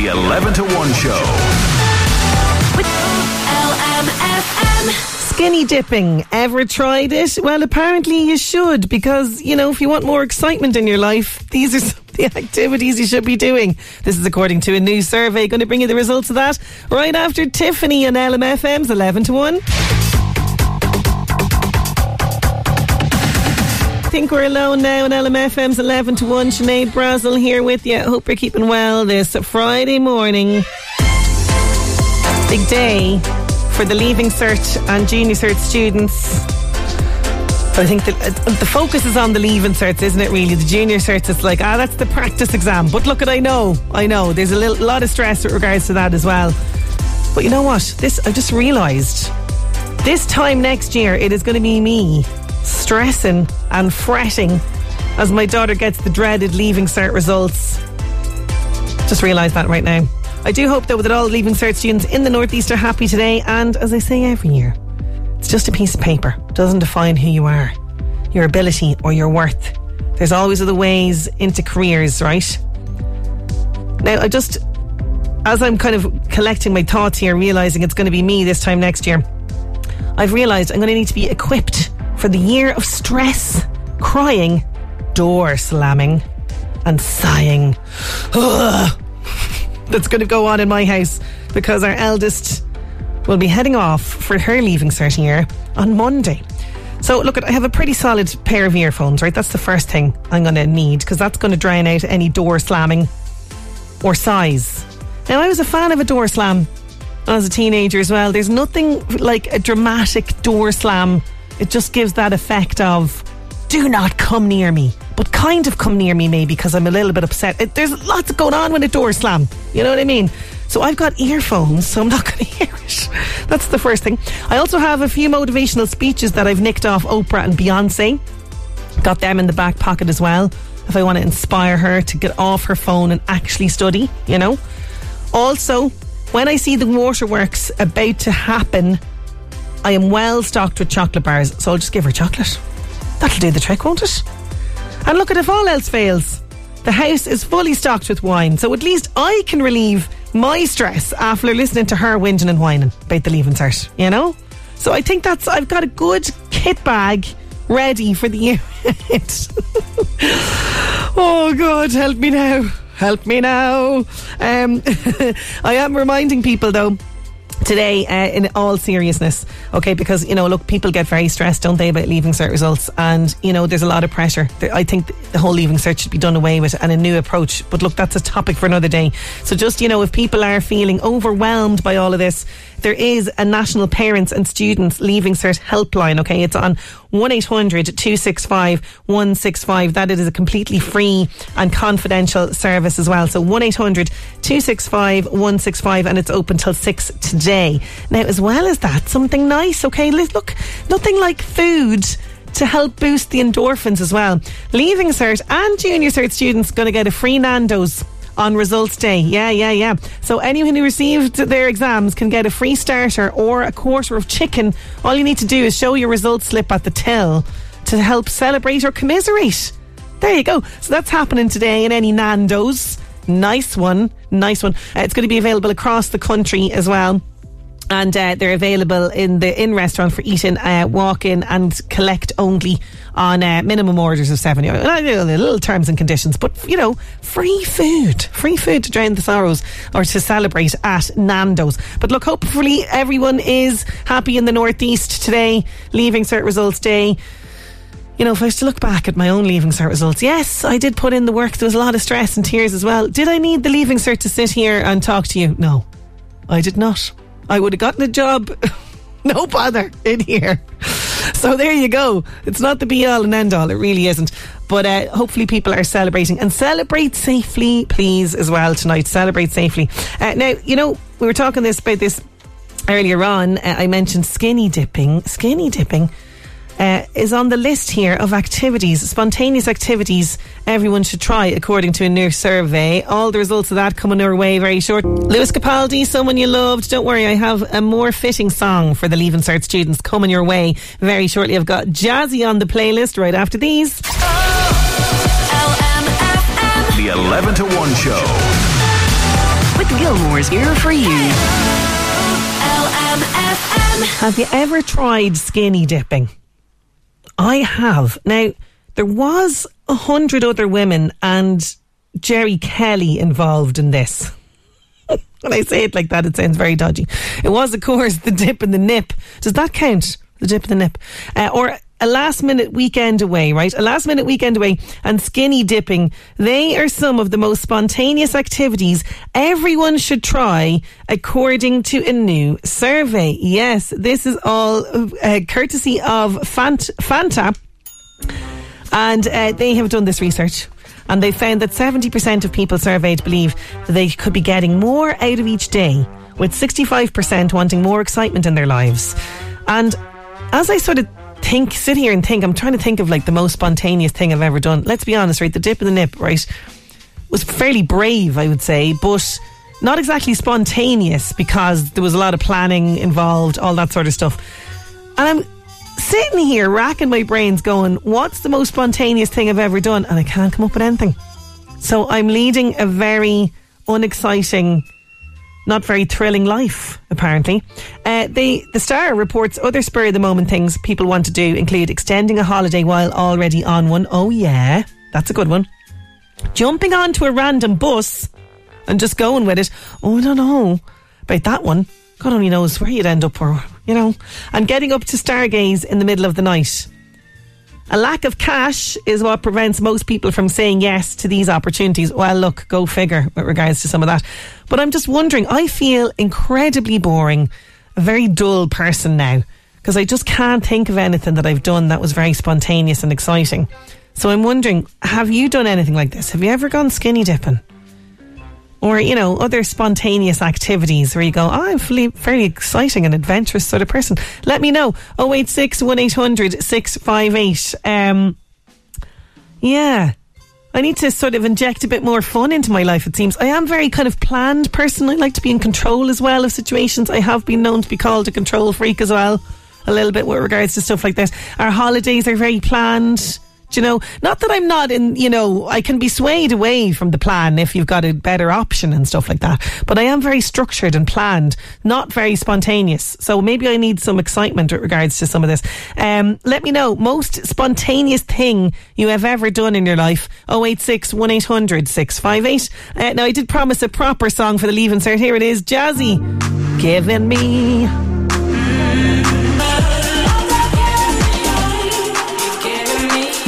The 11 to 1 show. With LMFM. Skinny dipping. Ever tried it? Well, apparently you should because, you know, if you want more excitement in your life, these are some of the activities you should be doing. This is according to a new survey. Going to bring you the results of that right after Tiffany and LMFM's 11 to 1. Think we're alone now in LMFM's 11 to 1. Sinead Brazel here with you. Hope you're keeping well this Friday morning. Big day for the Leaving Cert and Junior Cert students. I think that uh, the focus is on the Leaving Certs, isn't it? Really, the Junior Certs, it's like ah, that's the practice exam. But look, at I know, I know, there's a little, lot of stress with regards to that as well. But you know what? This I just realised. This time next year, it is going to be me stressing and fretting as my daughter gets the dreaded Leaving Cert results. Just realised that right now. I do hope though that all Leaving Cert students in the Northeast are happy today. And as I say every year, it's just a piece of paper. It doesn't define who you are, your ability, or your worth. There's always other ways into careers, right? Now, I just, as I'm kind of collecting my thoughts here, realising it's going to be me this time next year, I've realised I'm going to need to be equipped for the year of stress, crying, door slamming, and sighing. Ugh. That's going to go on in my house because our eldest will be heading off for her leaving cert year on Monday. So, look, I have a pretty solid pair of earphones, right? That's the first thing I'm going to need because that's going to drown out any door slamming or sighs. Now, I was a fan of a door slam as a teenager as well. There's nothing like a dramatic door slam it just gives that effect of do not come near me, but kind of come near me maybe because I'm a little bit upset. It, there's lots going on when a door slam. You know what I mean? So I've got earphones, so I'm not going to hear it. That's the first thing. I also have a few motivational speeches that I've nicked off Oprah and Beyonce. Got them in the back pocket as well. If I want to inspire her to get off her phone and actually study, you know. Also, when I see the waterworks about to happen I am well stocked with chocolate bars, so I'll just give her chocolate. That'll do the trick, won't it? And look at if all else fails, the house is fully stocked with wine, so at least I can relieve my stress after listening to her whinging and whining about the leaving cert, you know? So I think that's, I've got a good kit bag ready for the year. oh God, help me now. Help me now. Um, I am reminding people though, today uh, in all seriousness okay? Because you know look people get very stressed don't they about leaving cert results? And you know there's a lot of pressure. I think the whole leaving cert should be done away with and a new approach. But look that's a topic for another day. So just you know if people are feeling overwhelmed by all of this there is a national parents and students leaving cert helpline okay? It's on 1-800-265-165 that is a completely free and confidential service as well. So 1-800-265-165 and it's open till 6 today. Now as well as that something nice okay? Look nothing like food to help boost the endorphins as well. Leaving cert and junior cert students going to get a free Nando's on results day. Yeah, yeah, yeah. So anyone who received their exams can get a free starter or a quarter of chicken. All you need to do is show your results slip at the till to help celebrate or commiserate. There you go. So that's happening today in any Nando's. Nice one. Nice one. Uh, it's going to be available across the country as well and uh, they're available in the in restaurant for eating, uh, walk in, and collect only on uh, minimum orders of seven euro. And I know little terms and conditions, but you know, free food, free food to drown the sorrows or to celebrate at Nando's. But look, hopefully everyone is happy in the Northeast today, leaving cert results day you know, if I was to look back at my own leaving cert results, yes, I did put in the work. There was a lot of stress and tears as well. Did I need the leaving cert to sit here and talk to you? No, I did not. I would have gotten a job, no bother, in here. So there you go. It's not the be all and end all. It really isn't. But uh, hopefully people are celebrating and celebrate safely, please, as well tonight. Celebrate safely. Uh, now, you know, we were talking this about this earlier on. Uh, I mentioned skinny dipping. Skinny dipping uh, is on the list here of activities, spontaneous activities everyone should try, according to a new survey. All the results of that coming our way very short. Lewis Capaldi, someone you loved. Don't worry, I have a more fitting song for the Leaving Cert students coming your way very shortly. I've got Jazzy on the playlist right after these. Oh, the 11 to 1 show. With Gilmore's here for you. Have you ever tried skinny dipping? I have. Now, there was a hundred other women and Jerry Kelly involved in this. when I say it like that, it sounds very dodgy. It was, of course, the dip and the nip. Does that count? The dip and the nip. Uh, or a last minute weekend away, right? A last minute weekend away and skinny dipping. They are some of the most spontaneous activities everyone should try according to a new survey. Yes, this is all uh, courtesy of Fant- Fanta. And uh, they have done this research and they found that 70% of people surveyed believe that they could be getting more out of each day, with 65% wanting more excitement in their lives. And as I sort of think, sit here and think, I'm trying to think of like the most spontaneous thing I've ever done. Let's be honest, right? The dip and the nip, right, was fairly brave, I would say, but not exactly spontaneous because there was a lot of planning involved, all that sort of stuff. And I'm sitting here racking my brains going, what's the most spontaneous thing I've ever done? And I can't come up with anything. So I'm leading a very unexciting not very thrilling life, apparently. Uh, the Star reports other spur of the moment things people want to do include extending a holiday while already on one. Oh, yeah, that's a good one. Jumping onto a random bus and just going with it. Oh, I don't know about that one. God only knows where you'd end up, or, you know. And getting up to stargaze in the middle of the night. A lack of cash is what prevents most people from saying yes to these opportunities. Well, look, go figure with regards to some of that. But I'm just wondering, I feel incredibly boring, a very dull person now, because I just can't think of anything that I've done that was very spontaneous and exciting. So I'm wondering, have you done anything like this? Have you ever gone skinny dipping? Or you know other spontaneous activities where you go oh, I'm fairly exciting and adventurous sort of person let me know 086 1800 658 um yeah I need to sort of inject a bit more fun into my life, it seems. I am very kind of planned person. I like to be in control as well of situations. I have been known to be called a control freak as well, a little bit with regards to stuff like this. Our holidays are very planned you know, not that I'm not in, you know, I can be swayed away from the plan if you've got a better option and stuff like that. But I am very structured and planned, not very spontaneous. So maybe I need some excitement with regards to some of this. Um, let me know most spontaneous thing you have ever done in your life. 086 1800 658. Uh, now, I did promise a proper song for the Leave Cert. Here it is Jazzy. Giving me.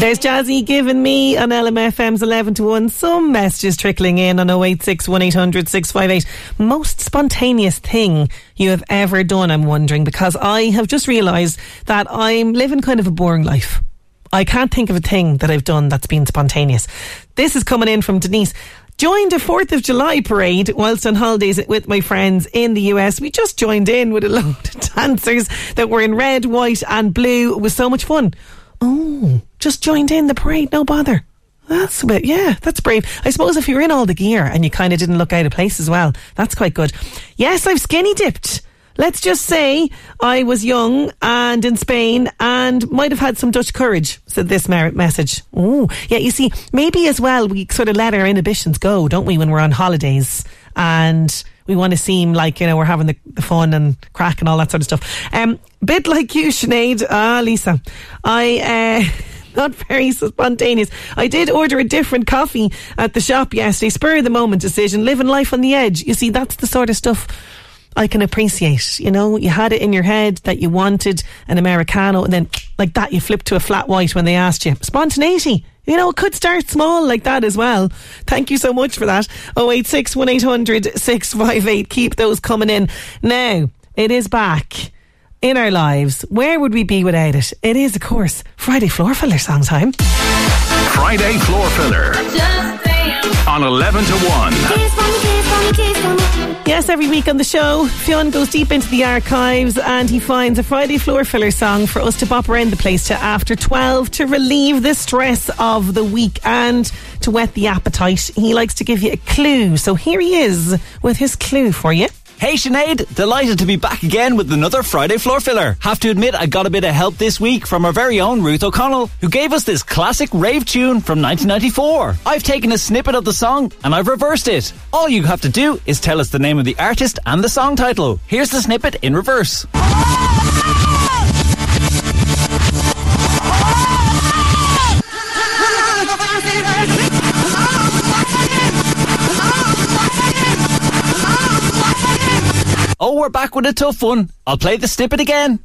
There's Jazzy giving me on LMFM's 11 to 1. Some messages trickling in on 086 1800 658. Most spontaneous thing you have ever done, I'm wondering, because I have just realised that I'm living kind of a boring life. I can't think of a thing that I've done that's been spontaneous. This is coming in from Denise joined a 4th of July parade whilst on holidays with my friends in the US. We just joined in with a load of dancers that were in red, white, and blue. It was so much fun. Oh, just joined in the parade, no bother. That's a bit, yeah, that's brave. I suppose if you're in all the gear and you kind of didn't look out of place as well, that's quite good. Yes, I've skinny dipped. Let's just say I was young and in Spain and might have had some Dutch courage, said this merit message. Oh, yeah, you see, maybe as well we sort of let our inhibitions go, don't we, when we're on holidays and we want to seem like, you know, we're having the, the fun and crack and all that sort of stuff. Um, bit like you, Sinead. Ah, Lisa. I, uh, not very spontaneous. I did order a different coffee at the shop yesterday. Spur of the moment decision, living life on the edge. You see, that's the sort of stuff I can appreciate. You know, you had it in your head that you wanted an Americano and then like that you flipped to a flat white when they asked you. Spontaneity. You know, it could start small like that as well. Thank you so much for that. 086 1800 658. Keep those coming in. Now, it is back in our lives. Where would we be without it? It is, of course, Friday Floor Filler song time. Friday Floor Filler on 11 to 1. Yes, every week on the show, Fionn goes deep into the archives and he finds a Friday Floor Filler song for us to bop around the place to after 12 to relieve the stress of the week and to whet the appetite. He likes to give you a clue. So here he is with his clue for you. Hey Sinead, delighted to be back again with another Friday floor filler. Have to admit, I got a bit of help this week from our very own Ruth O'Connell, who gave us this classic rave tune from 1994. I've taken a snippet of the song and I've reversed it. All you have to do is tell us the name of the artist and the song title. Here's the snippet in reverse. Oh, we're back with a tough one. I'll play the snippet again.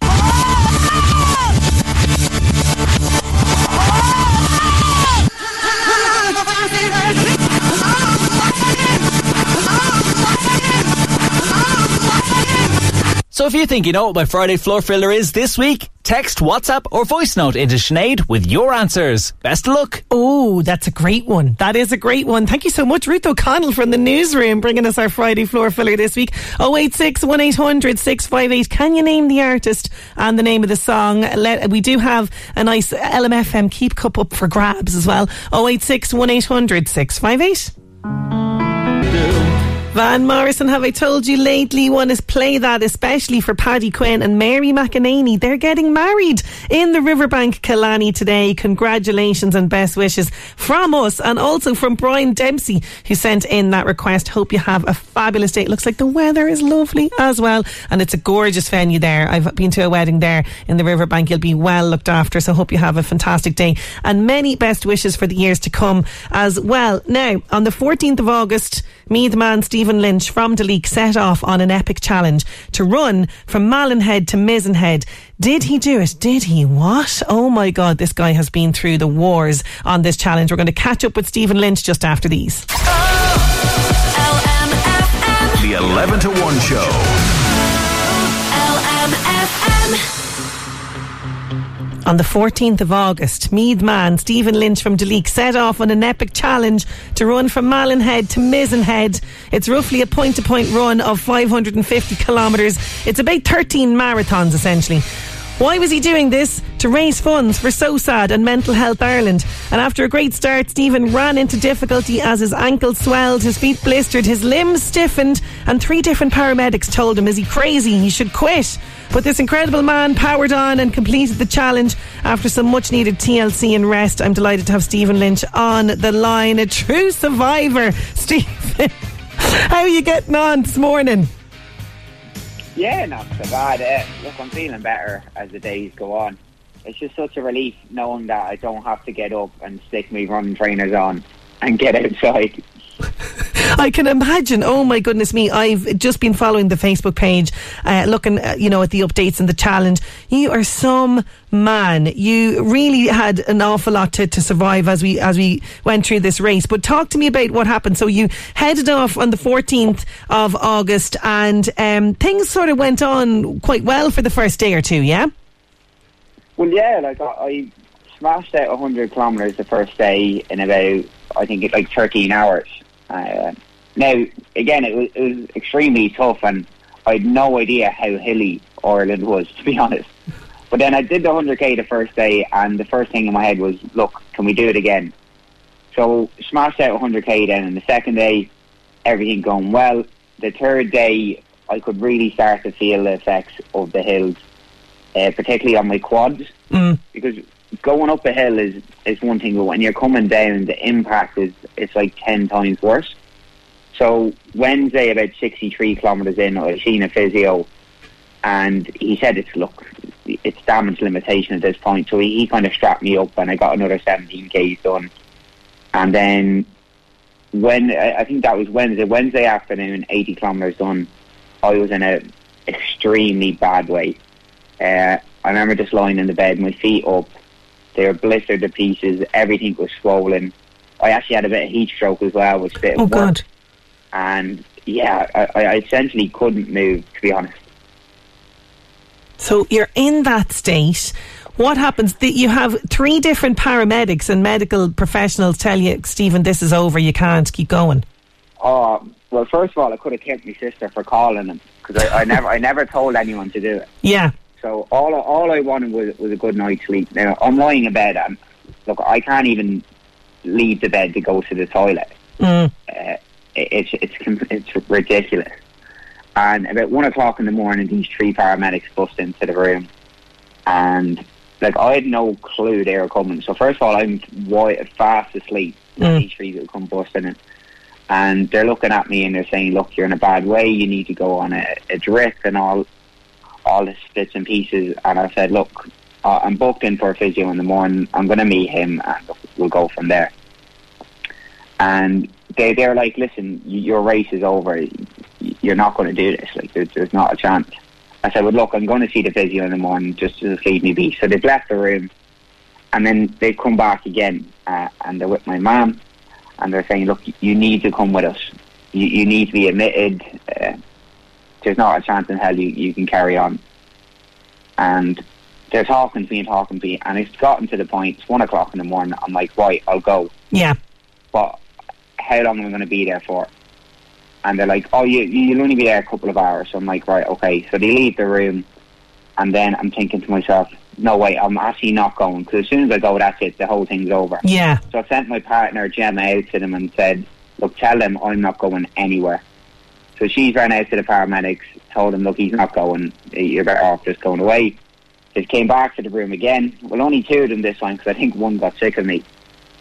So if you think you know what my Friday floor filler is this week, text, WhatsApp, or voice note into Sinead with your answers. Best of luck. Oh, that's a great one. That is a great one. Thank you so much, Ruth O'Connell from the newsroom, bringing us our Friday floor filler this week. 086 1800 658. Can you name the artist and the name of the song? Let, we do have a nice LMFM Keep Cup up for grabs as well. 086 1800 658. Van Morrison, have I told you lately? Want to play that, especially for Paddy Quinn and Mary McEnany. They're getting married in the Riverbank Killarney today. Congratulations and best wishes from us and also from Brian Dempsey, who sent in that request. Hope you have a fabulous day. It looks like the weather is lovely as well, and it's a gorgeous venue there. I've been to a wedding there in the Riverbank. You'll be well looked after, so hope you have a fantastic day and many best wishes for the years to come as well. Now, on the 14th of August, Meath man Stephen Lynch from Duleek set off on an epic challenge to run from Malin Head to Mizen Head. Did he do it? Did he? What? Oh my God, this guy has been through the wars on this challenge. We're going to catch up with Stephen Lynch just after these. The 11 to 1 show. On the 14th of August, Meath man Stephen Lynch from Duleek set off on an epic challenge to run from Malin Head to Mizen Head. It's roughly a point to point run of 550 kilometres. It's about 13 marathons essentially. Why was he doing this? To raise funds for SOSAD and Mental Health Ireland. And after a great start, Stephen ran into difficulty as his ankle swelled, his feet blistered, his limbs stiffened, and three different paramedics told him, is he crazy? He should quit. But this incredible man powered on and completed the challenge after some much needed TLC and rest. I'm delighted to have Stephen Lynch on the line, a true survivor. Stephen, how are you getting on this morning? Yeah, not so bad. Uh, look, I'm feeling better as the days go on. It's just such a relief knowing that I don't have to get up and stick my running trainers on and get outside. I can imagine. Oh my goodness me! I've just been following the Facebook page, uh, looking, uh, you know, at the updates and the challenge. You are some man. You really had an awful lot to, to survive as we as we went through this race. But talk to me about what happened. So you headed off on the 14th of August, and um, things sort of went on quite well for the first day or two. Yeah. Well, yeah, like I, I smashed out 100 kilometres the first day in about, I think, like 13 hours. Uh, now, again, it was, it was extremely tough, and I had no idea how hilly Ireland was, to be honest. But then I did the 100k the first day, and the first thing in my head was, look, can we do it again? So smashed out 100k then, and the second day, everything going well. The third day, I could really start to feel the effects of the hills, uh, particularly on my quads, Mm. because going up a hill is is one thing, but when you're coming down, the impact is it's like ten times worse. So Wednesday, about sixty three kilometres in, I seen a physio, and he said, "It's look, it's damage limitation at this point. So he, he kind of strapped me up, and I got another 17 k's done. And then when I think that was Wednesday, Wednesday afternoon, 80 kilometers done. I was in a extremely bad way. Uh, I remember just lying in the bed, my feet up, they were blistered to pieces. Everything was swollen. I actually had a bit of heat stroke as well, which didn't Oh. God. And yeah, I, I essentially couldn't move, to be honest. So you're in that state. What happens? You have three different paramedics and medical professionals tell you, Stephen, this is over. You can't keep going. Oh, well, first of all, I could have kept my sister for calling him because I, I never, I never told anyone to do it. Yeah. So all, all I wanted was, was a good night's sleep. Now I'm lying in bed and look, I can't even leave the bed to go to the toilet. Mm. Uh, it's it's it's ridiculous. And about one o'clock in the morning, these three paramedics bust into the room, and like I had no clue they were coming. So first of all, I'm wide, fast asleep. Mm. These three will come busting in, and they're looking at me and they're saying, "Look, you're in a bad way. You need to go on a, a drip and all, all the bits and pieces." And I said, "Look, uh, I'm booked in for a physio in the morning. I'm going to meet him, and we'll go from there." And they they're like, "Listen, your race is over. You're not going to do this. Like, there's, there's not a chance." I said, "Well, look, I'm going to see the physio in the morning just to leave me be." So they've left the room, and then they come back again, uh, and they're with my mum, and they're saying, "Look, you need to come with us. You, you need to be admitted. Uh, there's not a chance in hell you, you can carry on." And they're talking to me and talking to me, and it's gotten to the point. It's one o'clock in the morning. I'm like, "Right, I'll go." Yeah. but how long am I going to be there for? And they're like, oh, you, you'll only be there a couple of hours. So I'm like, right, okay. So they leave the room, and then I'm thinking to myself, no, wait, I'm actually not going, because as soon as I go, that's it, the whole thing's over. Yeah. So I sent my partner, Gemma, out to them and said, look, tell them I'm not going anywhere. So she's ran out to the paramedics, told them, look, he's not going, you're better off just going away. They came back to the room again. Well, only two of them this time, because I think one got sick of me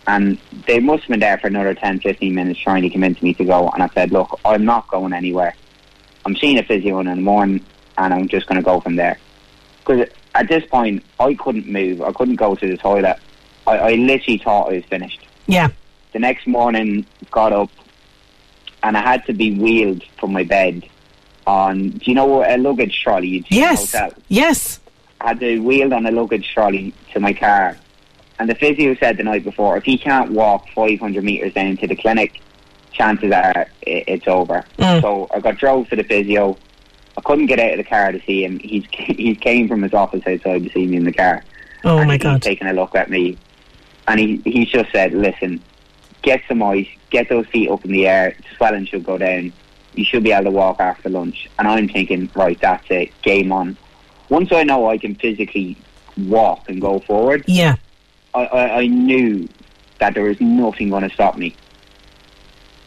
and they must have been there for another 10, 15 minutes trying to convince me to go. And I said, look, I'm not going anywhere. I'm seeing a physio in the morning, and I'm just going to go from there. Because at this point, I couldn't move. I couldn't go to the toilet. I, I literally thought I was finished. Yeah. The next morning, got up, and I had to be wheeled from my bed on, do you know what a luggage trolley you'd see Yes. Yes. I had to wheeled on a luggage trolley to my car. And the physio said the night before, if he can't walk 500 metres down to the clinic, chances are it's over. Mm. So I got drove to the physio. I couldn't get out of the car to see him. He's he came from his office outside to see me in the car. Oh and my he's God. taking a look at me, and he he just said, "Listen, get some ice, get those feet up in the air. Swelling should go down. You should be able to walk after lunch." And I'm thinking, right, that's it, game on. Once I know I can physically walk and go forward, Yeah. I, I, knew that there was nothing going to stop me.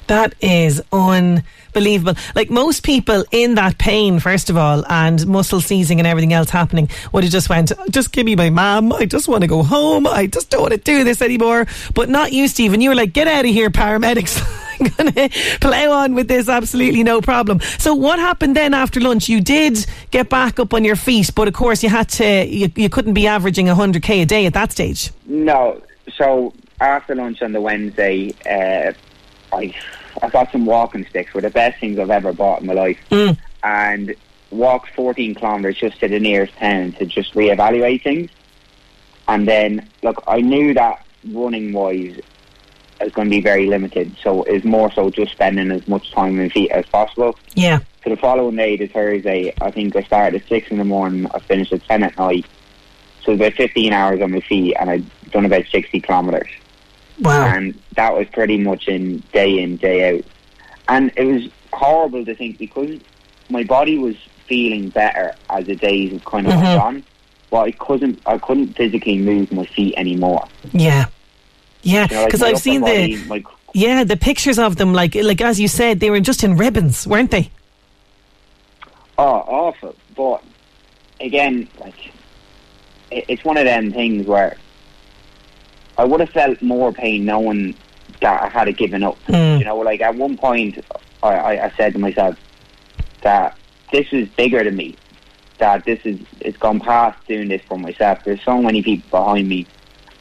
That is unbelievable. Like most people in that pain, first of all, and muscle seizing and everything else happening, would have just went, just give me my mum. I just want to go home. I just don't want to do this anymore. But not you, Stephen. You were like, get out of here, paramedics. Going to plow on with this. Absolutely no problem. So what happened then after lunch? You did get back up on your feet, but of course you had to, you, you couldn't be averaging 100k a day at that stage. No. So after lunch on the Wednesday, uh, I I got some walking sticks. Were the best things I've ever bought in my life, Mm. and walked 14 kilometres just to the nearest town to just reevaluate things. And then, look, I knew that running wise is going to be very limited, so it's more so just spending as much time on my feet as possible. Yeah. So the following day, the Thursday, I think I started at 6 in the morning, I finished at 10 at night. So about 15 hours on my feet, and I'd done about 60 kilometres. Wow. And that was pretty much in day in, day out. And it was horrible to think because my body was feeling better as the days kind of Mhm. went on. But I couldn't, I couldn't physically move my feet anymore. Yeah. Yeah. You know, like Because I've seen body, the. my Yeah, the pictures of them, like like as you said, they were just in ribbons, weren't they? Oh, awful. But again, like it, it's one of them things where I would have felt more pain knowing that I had given up. Mm. You know, like at one point, I, I, I said to myself that this is bigger than me. that this is it's gone past doing this for myself. There's so many people behind me,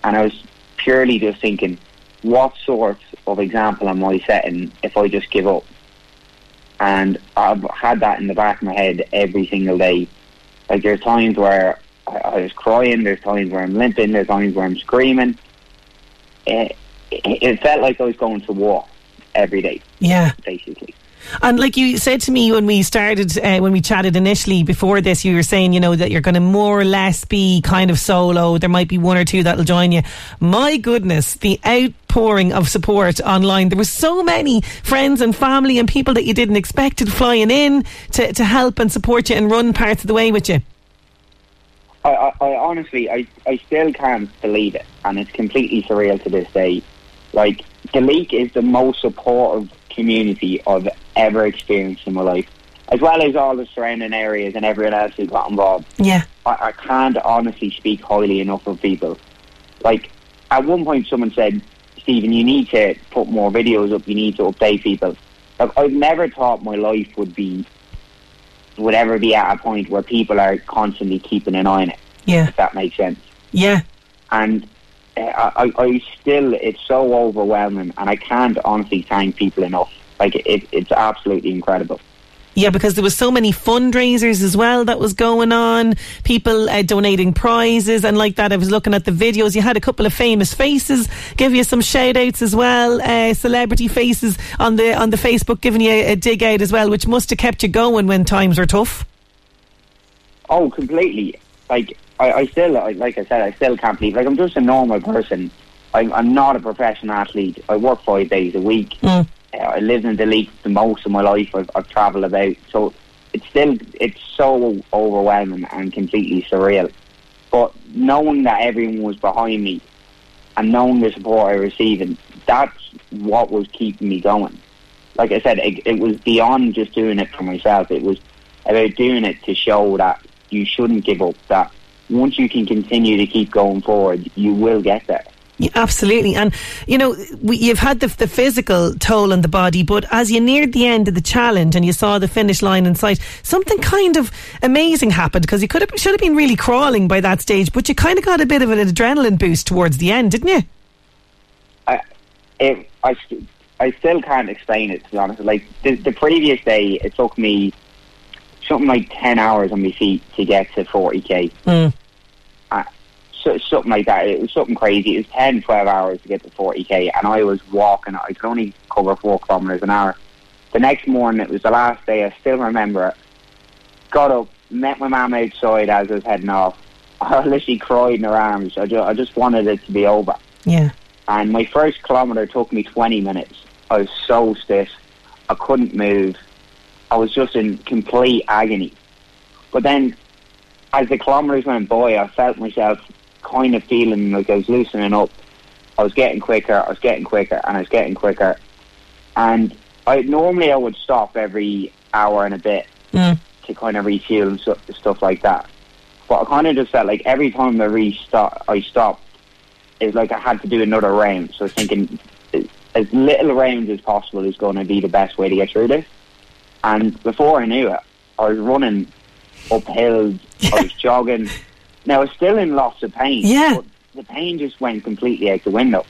and I was purely just thinking, what sort of example am I setting if I just give up? And I've had that in the back of my head every single day. Like there's times where I, I was crying, there's times where I'm limping, there's times where I'm screaming. It, it, it felt like I was going to war every day, Yeah. basically. And like you said to me when we started, uh, when we chatted initially before this, you were saying, you know, that you're going to more or less be kind of solo. There might be one or two that'll join you. My goodness, the outpouring of support online. There were so many friends and family and people that you didn't expect to flying in to, to help and support you and run parts of the way with you. I, I, I honestly, I, I still can't believe it, and it's completely surreal to this day. Like Duleek is the most supportive community I've ever experienced in my life, as well as all the surrounding areas and everyone else who got involved. Yeah. I, I can't honestly speak highly enough of people. Like at one point, someone said, "Stephen, you need to put more videos up. You need to update people." Like I've never thought my life would be would ever be at a point where people are constantly keeping an eye on it. Yeah. If that makes sense. Yeah. And I, I still, it's so overwhelming, and I can't honestly thank people enough. Like it, it's absolutely incredible. Yeah, because there was so many fundraisers as well that was going on. People uh, donating prizes and like that. I was looking at the videos. You had a couple of famous faces give you some shout outs as well. Uh, celebrity faces on the on the Facebook giving you a, a dig out as well, which must have kept you going when times were tough. Oh, completely. Like I, I still, I, like I said, I still can't believe. Like I'm just a normal person. I'm, I'm not a professional athlete. I work five days a week. Mm. Uh, I live in Duleek the most of my life. I've, I've travelled about, so it's still it's so overwhelming and completely surreal. But knowing that everyone was behind me and knowing the support I was receiving, that's what was keeping me going. Like I said, it, it was beyond just doing it for myself. It was about doing it to show that you shouldn't give up. That once you can continue to keep going forward, you will get there. Yeah, absolutely. And, you know, we, you've had the, the physical toll on the body, but as you neared the end of the challenge and you saw the finish line in sight, something kind of amazing happened because you could have, should have been really crawling by that stage, but you kind of got a bit of an adrenaline boost towards the end, didn't you? I, it, I, st- I still can't explain it to be honest. Like the, the previous day, it took me something like ten hours on my feet to get to forty k. Mm. Uh, so, something like that. It was something crazy. It was 10, 12 hours to get to forty k, and I was walking. I could only cover four kilometers an hour. The next morning, it was the last day. I still remember it. Got up, met my mum outside as I was heading off. I literally cried in her arms. I just, I just wanted it to be over Yeah. and my first kilometre took me 20 minutes. I was so stiff. I couldn't move. I was just in complete agony. But then, as the kilometres went by, I felt myself kind of feeling like I was loosening up. I was getting quicker, I was getting quicker, and I was getting quicker. And I normally I would stop every hour and a bit Mm. to kind of refuel and stu- stuff like that. But I kind of just felt like every time I restop, I stopped, it's like I had to do another round. So I was thinking, as little rounds as possible is going to be the best way to get through this. And before I knew it, I was running up hills, I was jogging. Now I was still in lots of pain. Yeah. But the pain just went completely out the window.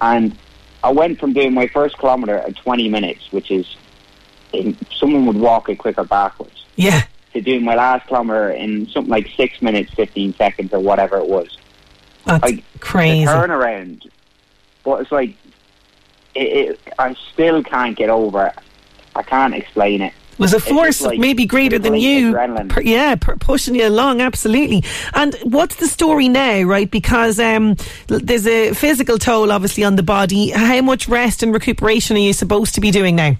And I went from doing my first kilometre at 20 minutes, which is, in, someone would walk it quicker backwards Yeah. to doing my last kilometre in something like six minutes, 15 seconds, or whatever it was. That's Like, crazy. The turnaround. But it's like, it, it, I still can't get over it. I can't explain it. It was a force like maybe greater than you. per- yeah, per- pushing you along, absolutely. And what's the story now, right? Because um, there's a physical toll, obviously, on the body. How much rest and recuperation are you supposed to be doing now?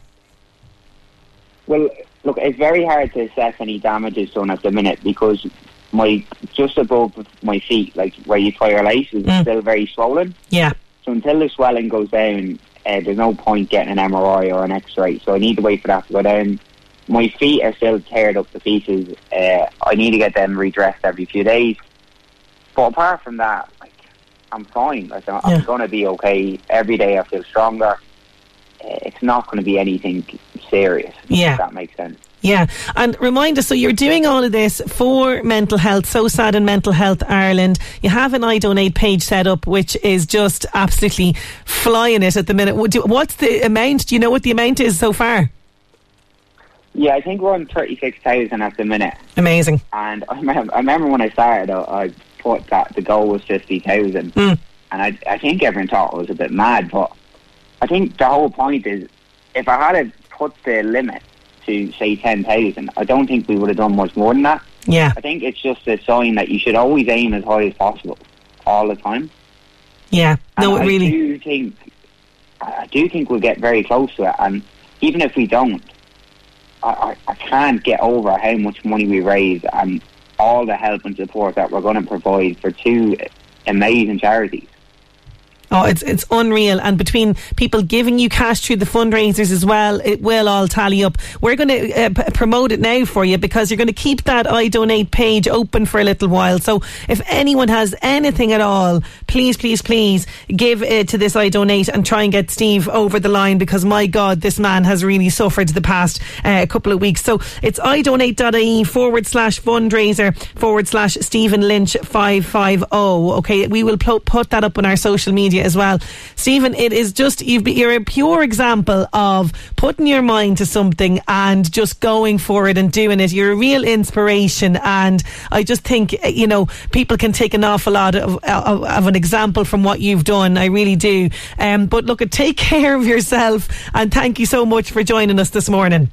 Well, look, it's very hard to assess any damages done at the minute because my just above my feet, like where you tie your lace, is Mm. still very swollen. Yeah. So until the swelling goes down, uh, there's no point getting an MRI or an X-ray. So I need to wait for that to go down. My feet are still teared up to pieces. Uh, I need to get them redressed every few days. But apart from that, like I'm fine. Like, I'm Yeah. going to be okay. Every day I feel stronger. Uh, it's not going to be anything serious. Yeah. If that makes sense. Yeah, and remind us. So you're doing all of this for mental health, SOSAD and mental health Ireland. You have an iDonate page set up, which is just absolutely flying it at the minute. What's the amount? Do you know what the amount is so far? Yeah, I think we're on thirty six thousand at the minute. Amazing. And I remember, I remember when I started, I, I thought that the goal was fifty thousand, mm. and I, I think everyone thought it was a bit mad. But I think the whole point is, if I had to put the limit to say 10,000, I don't think we would have done much more than that. Yeah. I think it's just a sign that you should always aim as high as possible all the time. Yeah. No, and I really. do think I do think we'll get very close to it, and even if we don't, I, I, I can't get over how much money we raise and all the help and support that we're going to provide for two amazing charities. Oh, it's it's unreal. And between people giving you cash through the fundraisers as well, it will all tally up. We're going to uh, p- promote it now for you because you're going to keep that iDonate page open for a little while. So if anyone has anything at all, please, please, please give it to this iDonate and try and get Steve over the line because my God, this man has really suffered the past uh, couple of weeks. So it's idonate.ie forward slash fundraiser forward slash Stephen Lynch 550. Okay, we will pl- put that up on our social media as well. Stephen, it is just, you're a pure example of putting your mind to something and just going for it and doing it. You're a real inspiration. And I just think, you know, people can take an awful lot of, of, of an example from what you've done. I really do. Um, but look, take care of yourself and thank you so much for joining us this morning.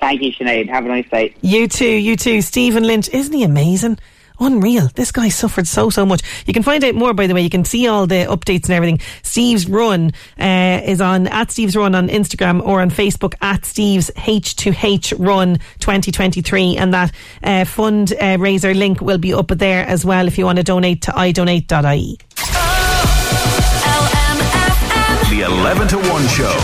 Thank you, Sinead. Have a nice day. You too, you too. Stephen Lynch, isn't he amazing? Unreal. This guy suffered so, so much. You can find out more, by the way. You can see all the updates and everything. Steve's Run uh, is on at Steve's Run on Instagram or on Facebook at Steve's H2H Run 2023. And that uh, fundraiser link will be up there as well if you want to donate to idonate.ie. The 11 to 1 show.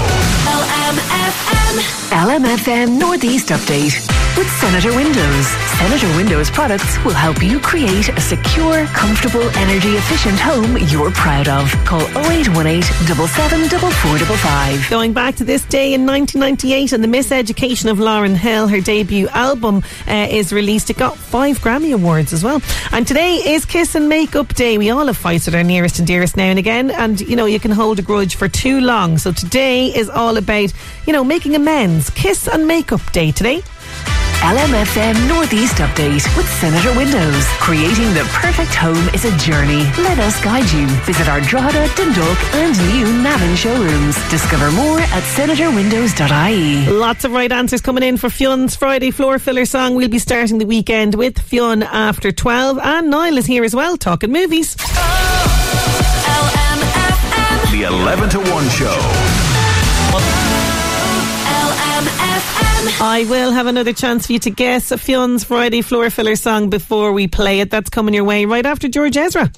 LMFM Northeast Update with Senator Windows. Senator Windows products will help you create a secure, comfortable, energy efficient home you're proud of. Call 0818 774455. Going back to this day in 1998 and the Miseducation of Lauryn Hill, her debut album uh, is released. It got five Grammy Awards as well. And today is Kiss and Makeup Day. We all have fights with our nearest and dearest now and again. And, you know, you can hold a grudge for too long. So today is all about, you know, making amends. Kiss and Makeup Day today. LMFM Northeast Update with Senator Windows. Creating the perfect home is a journey. Let us guide you. Visit our Drogheda, Dundalk and new Navan showrooms. Discover more at senatorwindows.ie. Lots of right answers coming in for Fionn's Friday floor filler song. We'll be starting the weekend with Fionn after 12 and Niall is here as well talking movies. The 11 to 1 show. I will have another chance for you to guess a Fionn's Friday floor filler song before we play it. That's coming your way right after George Ezra.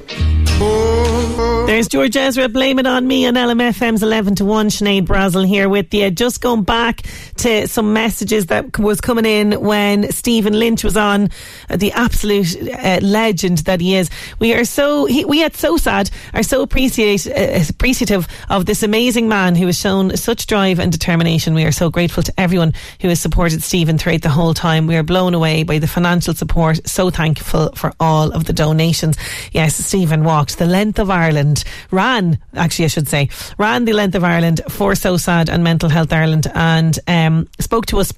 There's George Ezra, blame it on me on LMFM's 11 to 1. Sinead Brazel here with you. Just going back to some messages that was coming in when Stephen Lynch was on, uh, the absolute uh, legend that he is. We are so, he, we at SOSAD are so appreciate, uh, appreciative of this amazing man who has shown such drive and determination. We are so grateful to everyone who has supported Stephen throughout the whole time. We are blown away by the financial support. So thankful for all of the donations. Yes, Stephen walked the length of Ireland, ran, actually, I should say, ran the length of Ireland for SOSAD and Mental Health Ireland and um, spoke to us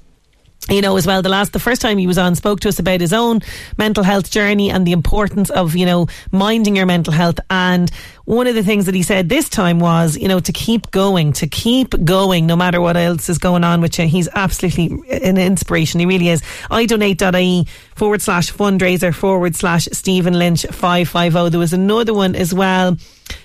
you know, as well, the last, the first time he was on, spoke to us about his own mental health journey and the importance of, you know, minding your mental health. And one of the things that he said this time was, you know, to keep going, to keep going, no matter what else is going on with you. He's absolutely an inspiration. He really is. iDonate.ie forward slash fundraiser forward slash Stephen Lynch 550. There was another one as well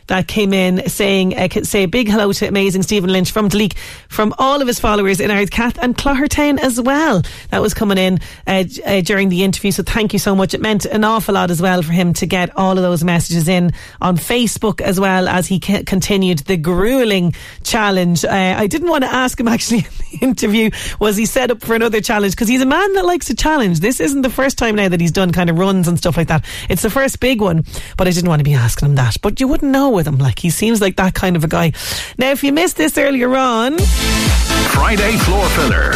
that came in saying, uh, say a big hello to amazing Stephen Lynch from Duleek, from all of his followers in Ardcath and Cloghertown as well. That was coming in uh, uh, during the interview. So thank you so much. It meant an awful lot as well for him to get all of those messages in on Facebook as well as he c- continued the grueling challenge. Uh, I didn't want to ask him actually in the interview, was he set up for another challenge? Because he's a man that likes a challenge. This isn't the first time now that he's done kind of runs and stuff like that. It's the first big one, but I didn't want to be asking him that. But you wouldn't know with him. Like he seems like that kind of a guy. Now, if you missed this earlier on, Friday floor filler.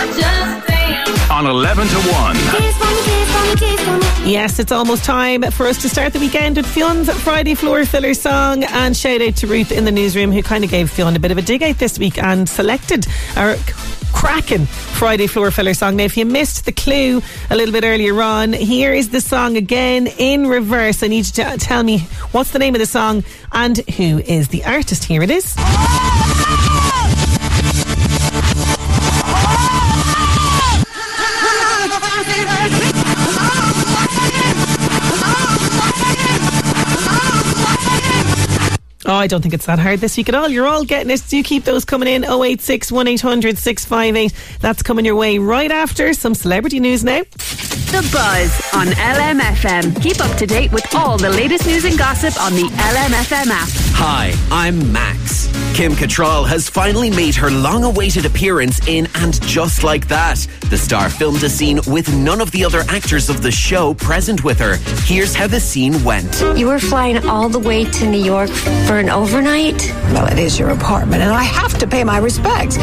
on 11 to 1. Yes, it's almost time for us to start the weekend with Fionn's Friday Floor Filler song. And shout out to Ruth in the newsroom who kind of gave Fionn a bit of a dig out this week and selected our cracking Friday Floor Filler song. Now, if you missed the clue a little bit earlier on, here is the song again in reverse. I need you to tell me what's the name of the song and who is the artist. Here it is. Oh, I don't think it's that hard this week at all. You're all getting it. Do keep those coming in. 086 1800 658. That's coming your way right after some celebrity news now. The Buzz on LMFM. Keep up to date with all the latest news and gossip on the LMFM app. Hi, I'm Max. Kim Cattrall has finally made her long awaited appearance in And Just Like That. The star filmed a scene with none of the other actors of the show present with her. Here's how the scene went. You were flying all the way to New York for an overnight? Well, it is your apartment, and I have to pay my respects.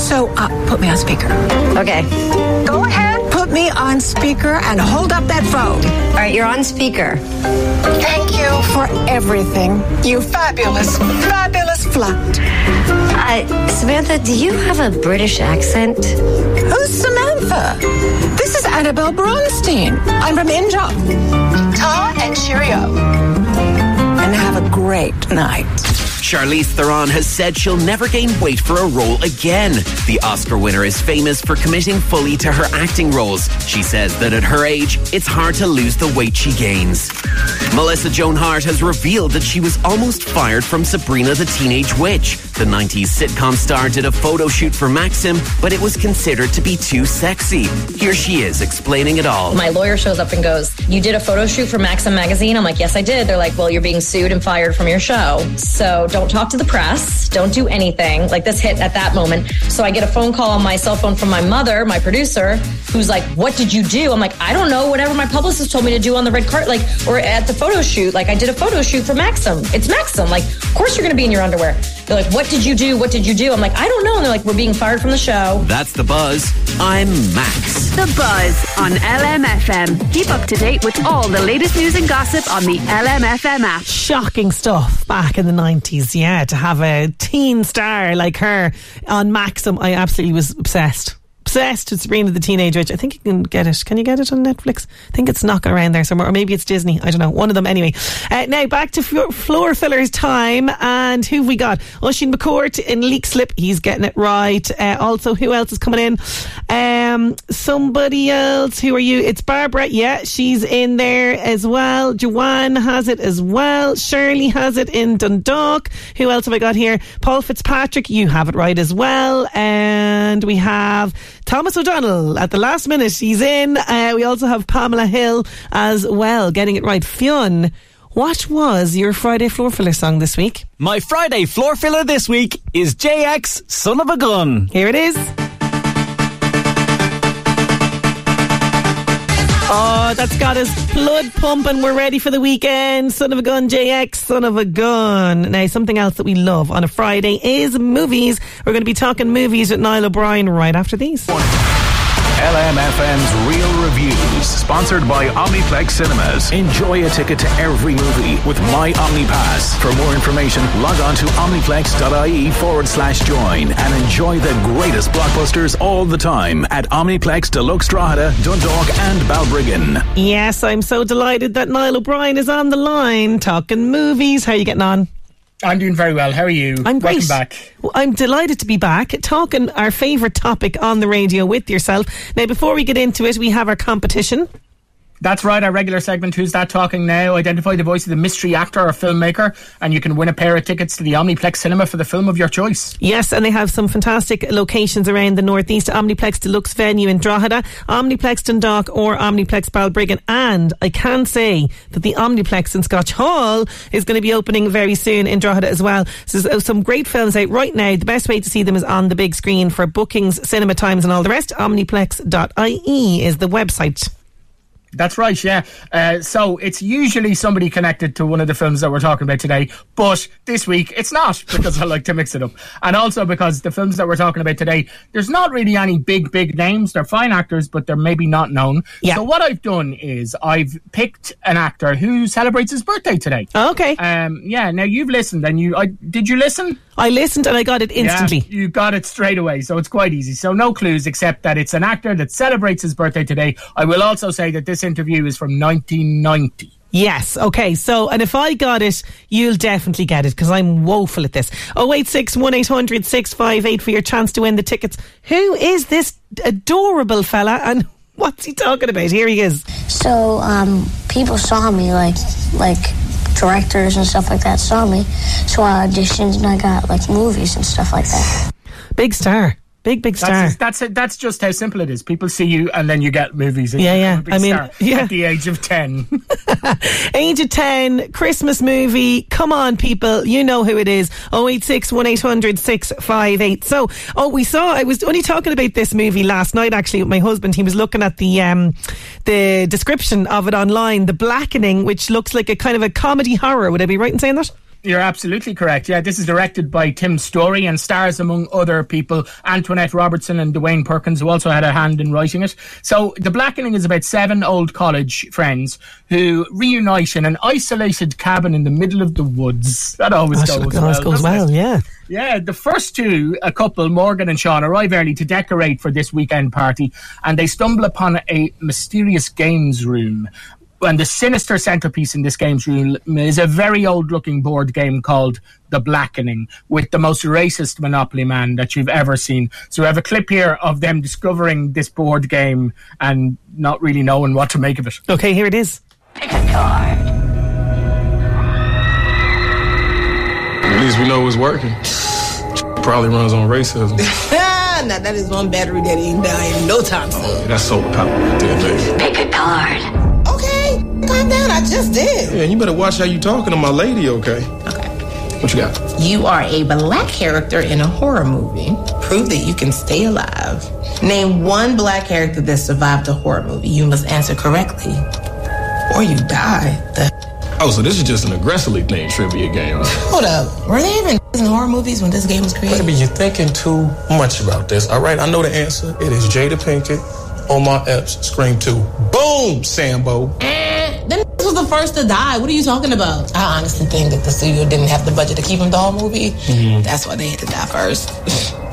So, uh, put me on speaker. Okay. Go ahead, put me on speaker and hold up that phone. All right, you're on speaker. Thank you for everything. You fabulous, fabulous flirt. Uh, Samantha, do you have a British accent? Who's Samantha? This is Annabelle Bronstein. I'm from India. Ta and cheerio. And have a great night. Charlize Theron has said she'll never gain weight for a role again. The Oscar winner is famous for committing fully to her acting roles. She says that at her age, it's hard to lose the weight she gains. Melissa Joan Hart has revealed that she was almost fired from Sabrina the Teenage Witch. The 90s sitcom star did a photo shoot for Maxim, but it was considered to be too sexy. Here she is explaining it all. My lawyer shows up and goes, You did a photo shoot for Maxim magazine? I'm like, Yes, I did. They're like, Well, you're being sued and fired from your show. So don't talk to the press. Don't do anything. Like this hit at that moment. So I get a phone call on my cell phone from my mother, my producer, who's like, What did you do? I'm like, I don't know. Whatever my publicist told me to do on the red carpet, like, or at the photo shoot. Like, I did a photo shoot for Maxim. It's Maxim. Like, of course you're going to be in your underwear. They're like, What did you do? What did you do? I'm like, I don't know. And they're like, We're being fired from the show. That's the buzz. I'm Max. The Buzz on LMFM. Keep up to date with all the latest news and gossip on the LMFM app. Shocking stuff back in the 90s, yeah, to have a teen star like her on Maxim. I absolutely was obsessed. Obsessed with Sabrina the Teenage Witch. I think you can get it. Can you get it on Netflix? I think it's knocking around there somewhere, or maybe it's Disney. I don't know. One of them, anyway. Uh, now back to flo- floor fillers time, and who we got? Oisin McCourt in Leak Slip. He's getting it right. Uh, also, who else is coming in? Um, somebody else. Who are you? It's Barbara. Yeah, she's in there as well. Joanne has it as well. Shirley has it in Dundalk. Who else have I got here? Paul Fitzpatrick. You have it right as well. And we have Thomas O'Donnell at the last minute. He's in. Uh, we also have Pamela Hill as well, getting it right. Fionn, what was your Friday floor filler song this week? My Friday floor filler this week is JX Son of a Gun. Here it is. Oh, that's got us blood pumping. We're ready for the weekend. Son of a gun, JX, son of a gun. Now, something else that we love on a Friday is movies. We're going to be talking movies with Niall O'Brien right after these. LMFM's Reel Reviews, sponsored by Omniplex Cinemas. Enjoy a ticket to every movie with My OmniPass. For more information, log on to omniplex.ie forward slash join and enjoy the greatest blockbusters all the time at Omniplex Deluxe Drogheda, Dundalk and Balbriggan. Yes, I'm so delighted that Niall O'Brien is on the line talking movies. How are you getting on? I'm doing very well. How are you? I'm great. Welcome back. Well, I'm delighted to be back talking our favourite topic on the radio with yourself. Now, before we get into it, we have our competition. That's right, our regular segment, Who's That Talking Now? Identify the voice of the mystery actor or filmmaker, and you can win a pair of tickets to the Omniplex Cinema for the film of your choice. Yes, and they have some fantastic locations around the northeast. Omniplex Deluxe venue in Drogheda, Omniplex Dundalk, or Omniplex Balbriggan. And I can say that the Omniplex in Scotch Hall is going to be opening very soon in Drogheda as well. So there's some great films out right now. The best way to see them is on the big screen for bookings, cinema times, and all the rest. Omniplex.ie is the website. That's right, yeah. Uh, so it's usually somebody connected to one of the films that we're talking about today, but this week it's not because I like to mix it up. And also because the films that we're talking about today, there's not really any big, big names. They're fine actors, but they're maybe not known. Yeah. So what I've done is I've picked an actor who celebrates his birthday today. Okay. Um, yeah, now you've listened and you, I, did you listen? I listened and I got it instantly. Yeah, you got it straight away, so it's quite easy. So no clues except that it's an actor that celebrates his birthday today. I will also say that this interview is from 1990. Yes. Okay. So, and if I got it, you'll definitely get it because I'm woeful at this. 086 1800 658 for your chance to win the tickets. Who is this adorable fella and what's he talking about? Here he is. So um, people saw me, like like directors and stuff like that saw me. So I auditioned and I got like movies and stuff like that. Big star. Big, big star. That's, that's it. That's just how simple it is. People see you, and then you get movies. And Yeah, yeah. a big I mean, star yeah. At the age of ten. Age of 10, Christmas movie. Come on, people. You know who it is. 086 1800 658. So, oh, we saw, I was only talking about this movie last night actually with my husband. He was looking at the, um, the description of it online, The Blackening, which looks like a kind of a comedy horror. Would I be right in saying that? You're absolutely correct. Yeah, this is directed by Tim Story and stars among other people Antoinette Robertson and Dewayne Perkins, who also had a hand in writing it. So, The Blackening is about seven old college friends who reunite in an isolated cabin in the middle of the woods. That always Gosh, goes always well. goes well, yeah. Yeah, the first two, a couple, Morgan and Sean, arrive early to decorate for this weekend party, and they stumble upon a mysterious games room. And the sinister centerpiece in this games room is a very old looking board game called The Blackening with the most racist Monopoly man that you've ever seen. So we have a clip here of them discovering this board game and not really knowing what to make of it. Okay, here it is. Pick a card. At least we know it's working. Probably runs on racism. now that is one battery that ain't dying no time soon. Oh, that's solar power right there, baby. Pick a card. Okay, calm down. I just did. Yeah, you better watch how you talking to my lady, okay? Okay. What you got? You are a black character in a horror movie. Prove that you can stay alive. Name one black character that survived a horror movie. You must answer correctly, or you die. The Oh, so this is just an aggressively themed trivia game. hold up. Were they even in horror movies when this game was created? Maybe you're thinking too much about this. All right, I know the answer. It is Jada Pinkett, Omar Epps, Scream 2. Boom, Sambo. Eh, then this was the first to die. What are you talking about? I honestly think that the studio didn't have the budget to keep him the whole movie. That's why they had to die first.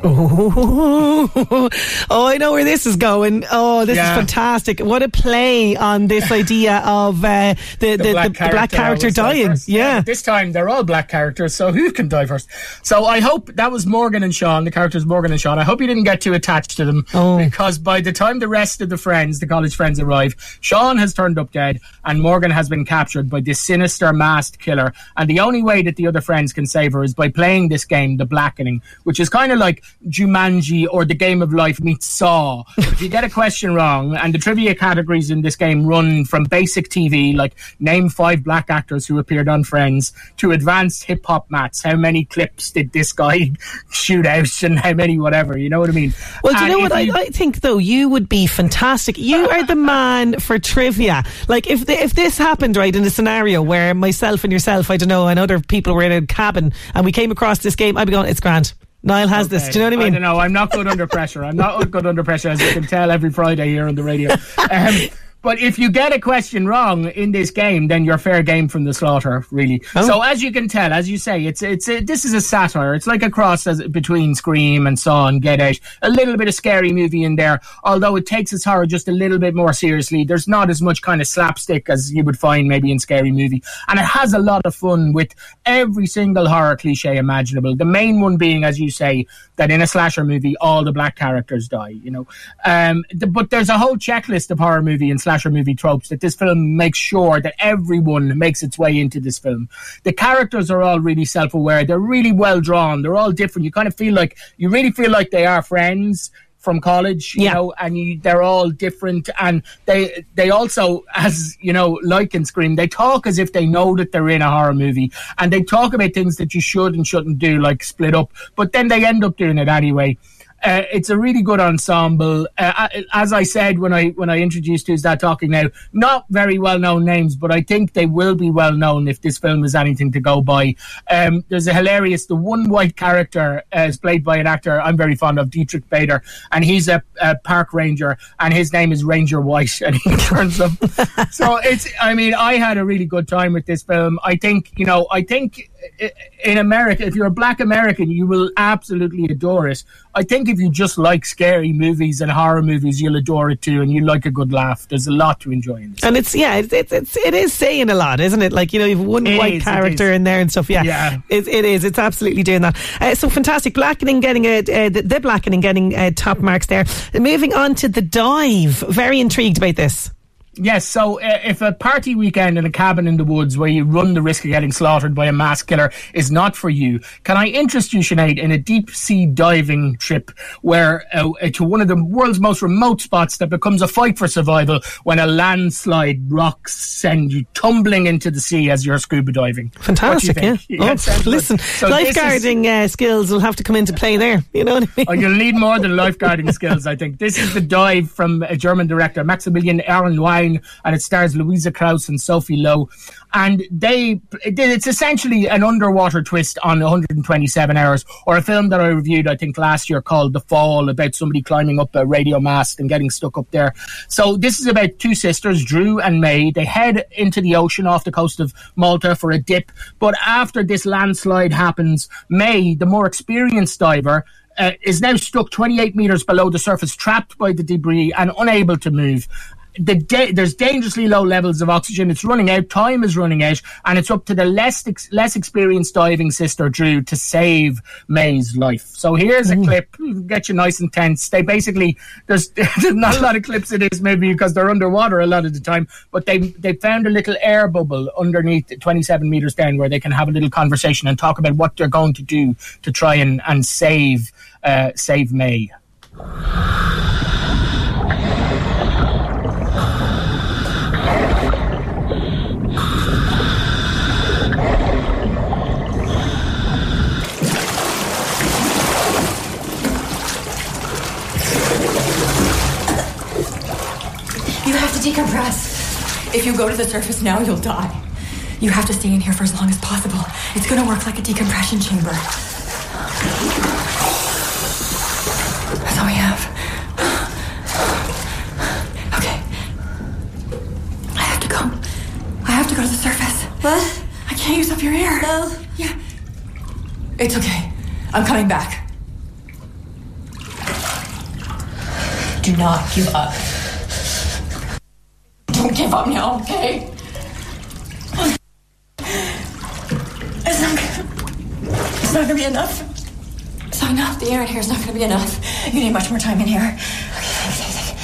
oh, I know where this is going. Oh, this Yeah. is fantastic. What a play on this idea of uh, the, the, the, the black character always dies dying. first. Yeah. This time they're all black characters, so who can die first? So I hope that was Morgan and Sean, the characters Morgan and Sean. I hope you didn't get too attached to them. Oh. Because by the time the rest of the friends, the college friends arrive, Sean has turned up dead and Morgan has been captured by this sinister masked killer. And the only way that the other friends can save her is by playing this game, The Blackening, which is kind of like Jumanji or the Game of Life meets Saw. if you get a question wrong, and the trivia categories in this game run from basic TV, like name five black actors who appeared on Friends, to advanced hip hop mats. How many clips did this guy shoot out, and how many whatever? You know what I mean? Well, do you And know what I, I think though? You would be fantastic. You are the man for trivia. Like if the, if this happened right in a scenario where myself and yourself, I don't know, and other people were in a cabin and we came across this game, I'd be going, "It's grand." Niall has this. Do you know what I mean? I don't know. I'm not good under pressure. I'm not good under pressure, as you can tell every Friday here on the radio. Um, but if you get a question wrong in this game, then you're fair game from the slaughter, really. Oh. So as you can tell, as you say, it's it's a, this is a satire. It's like a cross as, between Scream and Saw and Get Out. A little bit of scary movie in there, although it takes its horror just a little bit more seriously. There's not as much kind of slapstick as you would find maybe in Scary Movie, and it has a lot of fun with every single horror cliche imaginable. The main one being, as you say, that in a slasher movie, all the black characters die. You know, um, the, but there's a whole checklist of horror movie and slasher movie tropes that this film makes sure that everyone makes its way into this film. The characters are all really self-aware. They're really well drawn. They're all different. You kind of feel like you really feel like they are friends from college, you Yeah. know, and you, they're all different, and they they also, as you know, like in Scream, they talk as if they know that they're in a horror movie, and they talk about things that you should and shouldn't do, like split up, but then they end up doing it anyway. Uh, it's a really good ensemble. Uh, as I said when I when I introduced who's that talking now, not very well known names, but I think they will be well known if this film is anything to go by. Um, there's a hilarious the one white character uh, is played by an actor I'm very fond of, Diedrich Bader, and he's a, a park ranger, and his name is Ranger White, and he turns up. so it's I mean I had a really good time with this film. I think you know I think in America, if you're a black American, you will absolutely adore it. I think if you just like scary movies and horror movies, you'll adore it too, and you like a good laugh. There's a lot to enjoy in this. And it's yeah, it's it's, it's it is saying a lot, isn't it? Like you know, you've one It white is, character in there and stuff. Yeah, Yeah. It, it is. It's absolutely doing that. Uh, so fantastic. Blackening getting a, uh, the, the blackening getting uh, top marks there. Moving on to the dive. Very intrigued about this. Yes, so uh, if a party weekend in a cabin in the woods where you run the risk of getting slaughtered by a mass killer is not for you, can I interest you, Sinead, in a deep sea diving trip where uh, to one of the world's most remote spots that becomes a fight for survival when a landslide rocks send you tumbling into the sea as you're scuba diving? Fantastic, do yeah. Oh, listen, So this is- lifeguarding uh, skills will have to come into play there. You know what I mean? Oh, you'll need more than lifeguarding skills, I think. This is the dive from a German director, Maximilian And it stars Louisa Krause and Sophie Lowe. And they, it's essentially an underwater twist on 127 Hours, or a film that I reviewed, I think, last year called The Fall, about somebody climbing up a radio mast and getting stuck up there. So this is about two sisters, Drew and May. They head into the ocean off the coast of Malta for a dip. But after this landslide happens, May, the more experienced diver, uh, is now stuck 28 meters below the surface, trapped by the debris and unable to move. The da- there's dangerously low levels of oxygen. It's running out. Time is running out, and it's up to the less ex- less experienced diving sister Drew to save May's life. So here's a clip. Get you nice and tense. They basically there's there's not a lot of clips in this movie because they're underwater a lot of the time, but they they found a little air bubble underneath 27 meters down where they can have a little conversation and talk about what they're going to do to try and and save uh, save May. Decompress. If you go to the surface now, you'll die. You have to stay in here for as long as possible. It's gonna work like a decompression chamber. That's all we have. Okay. I have to go. I have to go to the surface. What? I can't use up your air. No. Yeah. It's okay. I'm coming back. Do not give up. Don't give up now, okay? It's not gonna, it's not gonna be enough. It's not enough. The air in here is not gonna be enough. You need much more time in here. Okay, think, think, think.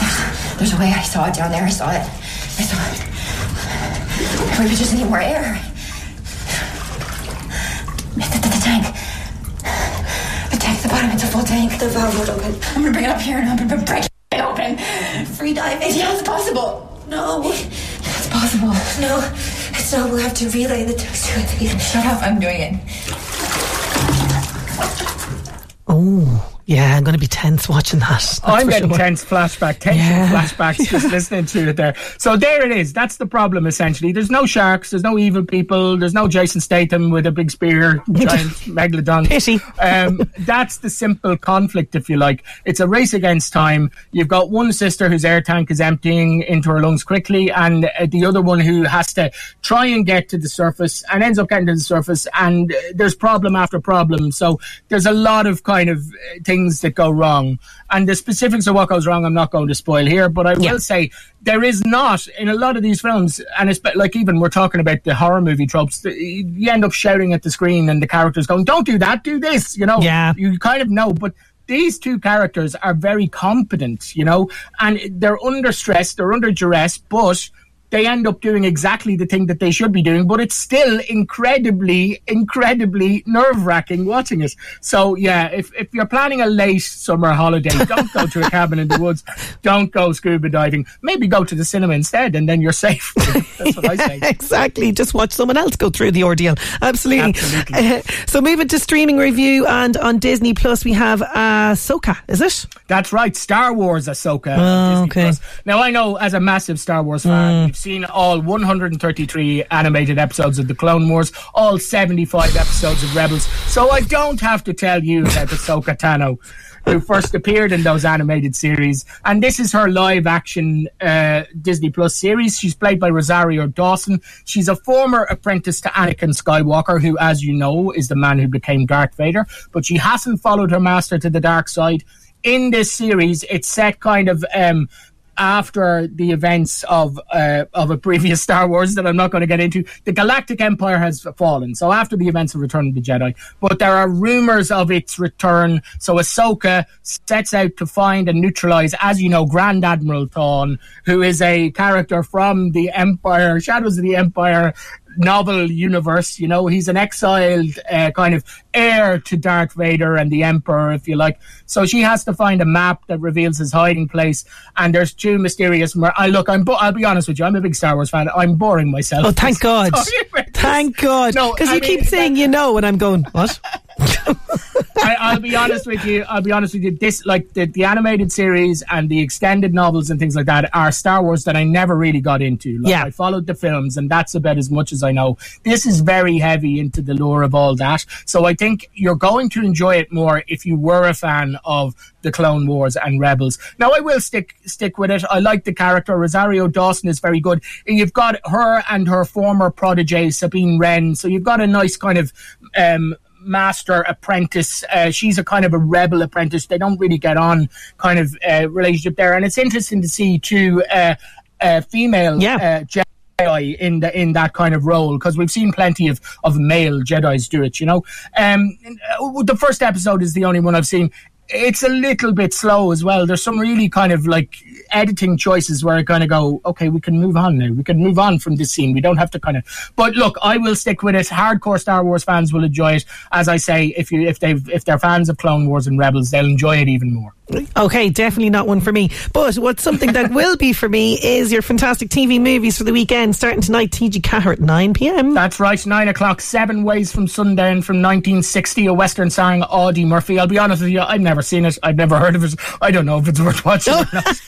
There's, there's a way. I saw it down there. I saw it. I saw it. We just need more air. The, the, the tank. The tank the bottom. It's a full tank. The valve won't open. I'm gonna bring it up here and I'm gonna break. Free diving. Yeah, it's possible. No. It's possible. No. It's not. We'll have to relay the text to it. Shut up. I'm doing it. Oh, yeah, I'm going to be tense watching that. That's I'm getting sure. tense flashback, tension Yeah. flashbacks just listening to it there. So there it is. That's the problem essentially. There's no sharks, there's no evil people, there's no Jason Statham with a big spear, giant megalodon. Pity. Um, that's the simple conflict, if you like. It's a race against time. You've got one sister whose air tank is emptying into her lungs quickly, and uh, the other one who has to try and get to the surface and ends up getting to the surface, and uh, there's problem after problem. So there's a lot of kind of uh, things that go wrong. And the specifics of what goes wrong, I'm not going to spoil here, but I will say there is not in a lot of these films, and it's like even we're talking about the horror movie tropes. You end up shouting at the screen, and the characters going, "Don't do that, do this." You know, Yeah. you kind of know, but. These two characters are very competent, you know, and they're under stress, they're under duress, but they end up doing exactly the thing that they should be doing, but it's still incredibly, incredibly nerve wracking watching it. So yeah, if, if you're planning a late summer holiday, don't go to a cabin in the woods. Don't go scuba diving. Maybe go to the cinema instead and then you're safe. That's what I say. exactly. Just watch someone else go through the ordeal. Absolutely. Absolutely. Uh, so moving to streaming review and on Disney Plus we have Ahsoka, is it? That's right, Star Wars Ahsoka. Oh, okay. Plus. Now I know as a massive Star Wars fan, Mm. You've seen all 133 animated episodes of the Clone Wars, all 75 episodes of Rebels. So I don't have to tell you about Ahsoka Tano. Who first appeared in those animated series, and this is her live-action uh, Disney Plus series. She's played by Rosario Dawson. She's a former apprentice to Anakin Skywalker, who, as you know, is the man who became Darth Vader. But she hasn't followed her master to the dark side. In this series, it's set kind of um, after the events of uh, of a previous Star Wars that I'm not going to get into, the Galactic Empire has fallen. So after the events of Return of the Jedi, but there are rumors of its return. So Ahsoka sets out to find and neutralize, as you know, Grand Admiral Thrawn, who is a character from the Empire, Shadows of the Empire novel universe. You know, he's an exiled uh, kind of heir to Darth Vader and the Emperor, if you like. So she has to find a map that reveals his hiding place. And there's two mysterious. I look, I'm. Bo- I'll be honest with you. I'm a big Star Wars fan. I'm boring myself. Oh, thank God. Sorry about this. Thank God. Because I you mean, keep saying you know, and I'm going, what? I, I'll be honest with you. I'll be honest with you. This, like the, the animated series and the extended novels and things like that, are Star Wars that I never really got into. Like, Yeah. I followed the films, and that's about as much as I know. This is very heavy into the lore of all that. So I think you're going to enjoy it more if you were a fan of the Clone Wars and Rebels. Now I will stick stick with it. I like the character. Rosario Dawson is very good. And you've got her and her former protege Sabine Wren. So you've got a nice kind of um, master apprentice. Uh, she's a kind of a rebel apprentice. They don't really get on kind of uh, relationship there, and it's interesting to see two uh, uh, female uh, Jedi in the in that kind of role because we've seen plenty of of male Jedi's do it. You know, um, the first episode is the only one I've seen. It's a little bit slow as well. There's some really kind of like editing choices where I kind of go, okay, we can move on now. We can move on from this scene. We don't have to kind of. But look, I will stick with it. Hardcore Star Wars fans will enjoy it. As I say, if you if they if they're fans of Clone Wars and Rebels, they'll enjoy it even more. Okay, definitely not one for me. But what's something that will be for me is your fantastic TV movies for the weekend, starting tonight, TG Ceathair at 9 pm. That's right, nine o'clock, seven ways from sundown from 1960, a western starring Audie Murphy. I'll be honest with you, I've never seen it. I've never heard of it. I don't know if it's worth watching. or not.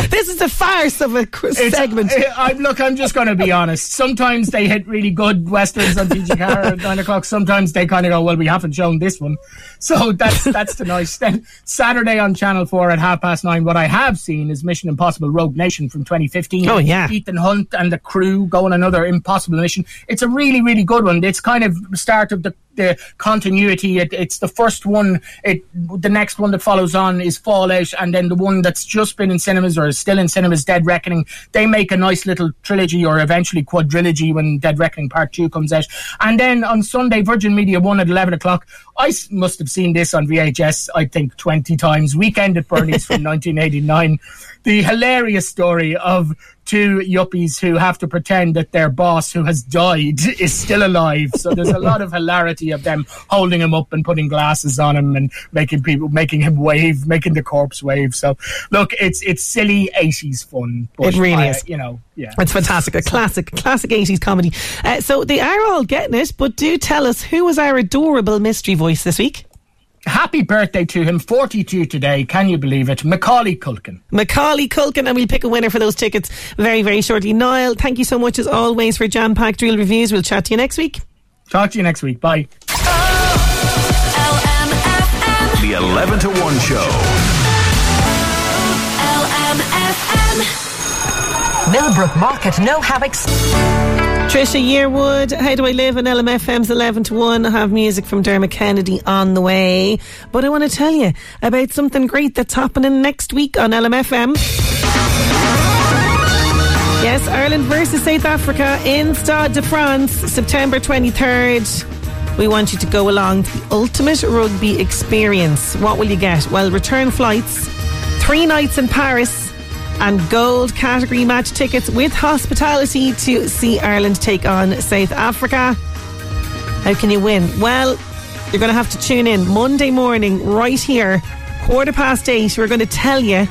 this is a farce of a segment. I, I- look, I'm just going to be honest. Sometimes they hit really good westerns on TG Ceathair at nine o'clock. Sometimes they kind of go, "Well, we haven't shown this one," so that's that's tonight. Then Saturday on Channel Four at half past nine. What I have seen is Mission Impossible: Rogue Nation from 2015. Oh, yeah. Ethan Hunt and the crew go on another impossible mission. It's a really really good one. It's kind of the start of the the continuity. It, it's the first one. It the next one that follows on is Fallout, and then the one that's just been in cinemas or is still in cinemas, Dead Reckoning. They make a nice little trilogy or eventually quadrilogy when Dead Reckoning Part Two comes out. And then on Sunday, Virgin Media One at eleven o'clock. I must have seen this on VHS. I think twenty times. Weekend at Bernie's from 1989. The hilarious story of two yuppies who have to pretend that their boss, who has died, is still alive. So there's a lot of hilarity of them holding him up and putting glasses on him and making people, making him wave, making the corpse wave. So look, it's it's silly 80s fun. It really I- is. You know, yeah. It's fantastic. A classic, classic 80s comedy. Uh, so they are all getting it, but do tell us who was our adorable mystery voice this week? Happy birthday to him, 42 today. Can you believe it? Macaulay Culkin. Macaulay Culkin, and we'll pick a winner for those tickets very, very shortly. Niall, thank you so much as always for jam packed Reel Reviews. We'll chat to you next week. Talk to you next week. Bye. The 11 to 1 show. LMFM. Millbrook Market, no hammocks. Trisha Yearwood, How Do I Live on LMFM's 11 to 1. I have music from Dermot Kennedy on the way. But I want to tell you about something great that's happening next week on LMFM. Yes, Ireland versus South Africa in Stade de France, September 23rd. We want you to go along to the ultimate rugby experience. What will you get? Well, return flights, three nights in Paris, and gold category match tickets with hospitality to see Ireland take on South Africa. How can you win? Well, you're going to have to tune in Monday morning, right here, quarter past eight. We're going to tell you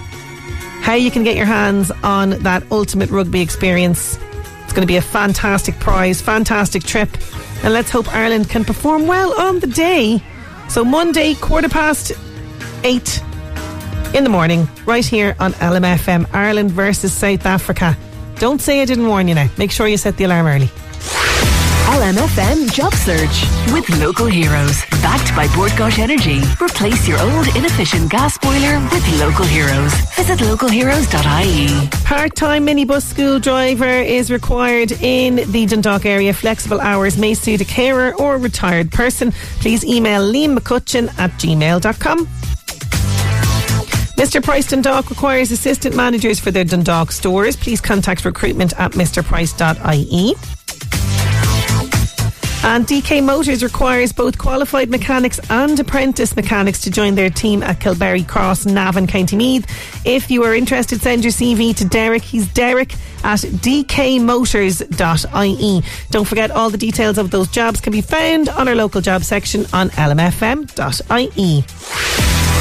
how you can get your hands on that ultimate rugby experience. It's going to be a fantastic prize, fantastic trip, and let's hope Ireland can perform well on the day. So, Monday, quarter past eight in the morning, right here on LMFM, Ireland versus South Africa. Don't say I didn't warn you now. Make sure you set the alarm early. LMFM Job Search with local heroes. Backed by Bord Gáis Energy. Replace your old inefficient gas boiler with local heroes. Visit localheroes.ie. Part time minibus school driver is required in the Dundalk area. Flexible hours may suit a carer or retired person. Please email Liam McCutcheon at gmail.com. Mr. Price Dundalk requires assistant managers for their Dundalk stores. Please contact recruitment at mrprice.ie. And DK Motors requires both qualified mechanics and apprentice mechanics to join their team at Kilberry Cross, Navan, County Meath. If you are interested, send your CV to Derek. He's Derek at dkmotors.ie. Don't forget all the details of those jobs can be found on our local job section on lmfm.ie.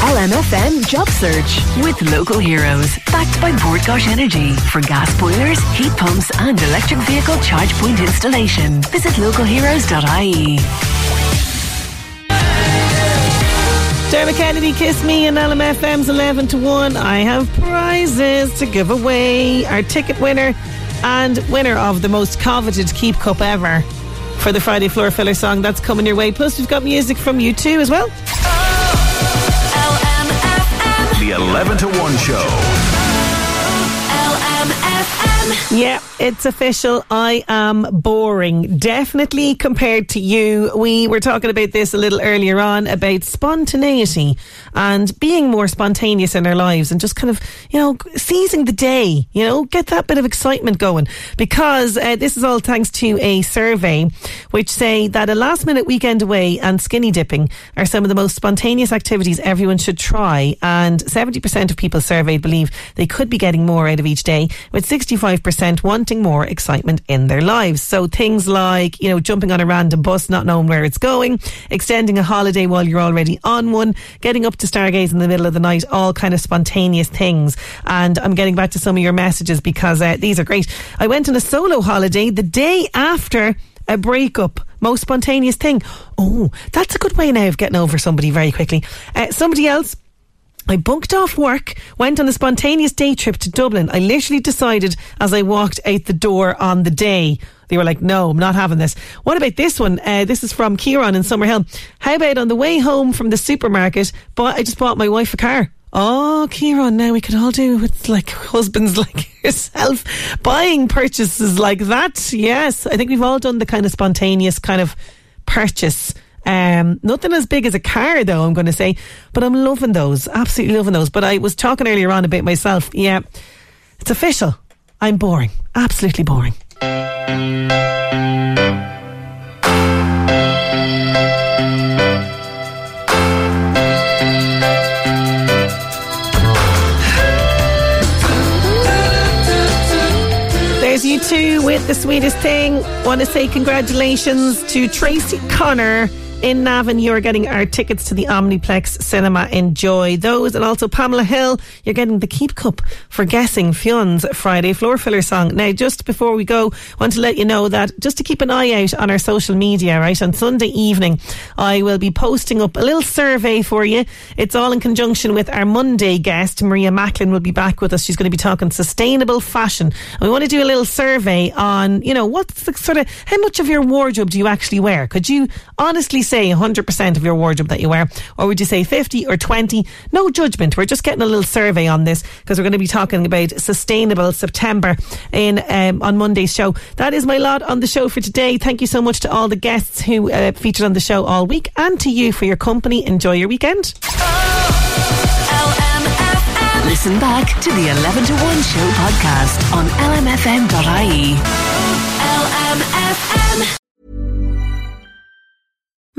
LMFM Job Search with local heroes. Backed by Bord Gáis Energy for gas boilers, heat pumps, and electric vehicle charge point installation. Visit localheroes.ie. Dermot Kennedy, Kiss Me, and LMFM's 11 to 1. I have prizes to give away. Our ticket winner and winner of the most coveted Keep Cup ever for the Friday Floor Filler song. That's coming your way. Plus, we've got music from U2 as well. The 11 to 1 show. Yeah, it's official. I am boring. Definitely compared to you. We were talking about this a little earlier on about spontaneity and being more spontaneous in our lives and just kind of, you know, seizing the day, you know, get that bit of excitement going. Because uh, this is all thanks to a survey which say that a last minute weekend away and skinny dipping are some of the most spontaneous activities everyone should try. And 70% of people surveyed believe they could be getting more out of each day, with 65% wanting more excitement in their lives. So things like, you know, jumping on a random bus, not knowing where it's going, extending a holiday while you're already on one, getting up to stargaze in the middle of the night, all kind of spontaneous things. And I'm getting back to some of your messages because uh, these are great. I went on a solo holiday the day after a breakup. Most spontaneous thing. Oh, that's a good way now of getting over somebody very quickly. Uh, somebody else I bunked off work, went on a spontaneous day trip to Dublin. I literally decided as I walked out the door on the day. They were like, no, I'm not having this. What about this one? Uh, this is from Kieran in Summerhill. How about on the way home from the supermarket, but I just bought my wife a car. Oh, Kieran, now we could all do with like husbands like yourself buying purchases like that. Yes, I think we've all done the kind of spontaneous kind of purchase um, nothing as big as a car, though, I'm going to say. But I'm loving those. Absolutely loving those. But I was talking earlier on about myself. Yeah, it's official. I'm boring. Absolutely boring. There's U2 with the sweetest thing. Want to say congratulations to Tracy Connor in Navan, you're getting our tickets to the Omniplex Cinema. Enjoy those. And also Pamela Hill, you're getting the Keep Cup for guessing Fionn's Friday floor filler song. Now, just before we go, I want to let you know that just to keep an eye out on our social media, right? On Sunday evening, I will be posting up a little survey for you. It's all in conjunction with our Monday guest, Maria Macklin will be back with us. She's going to be talking sustainable fashion. And we want to do a little survey on, you know, what's the sort of, how much of your wardrobe do you actually wear? Could you honestly say 100% of your wardrobe that you wear? Or would you say 50 or 20? No judgment. We're just getting a little survey on this because we're going to be talking about sustainable September in um, on Monday's show. That is my lot on the show for today. Thank you so much to all the guests who uh, featured on the show all week and to you for your company. Enjoy your weekend. Listen back to the 11 to 1 show podcast on lmfm.ie.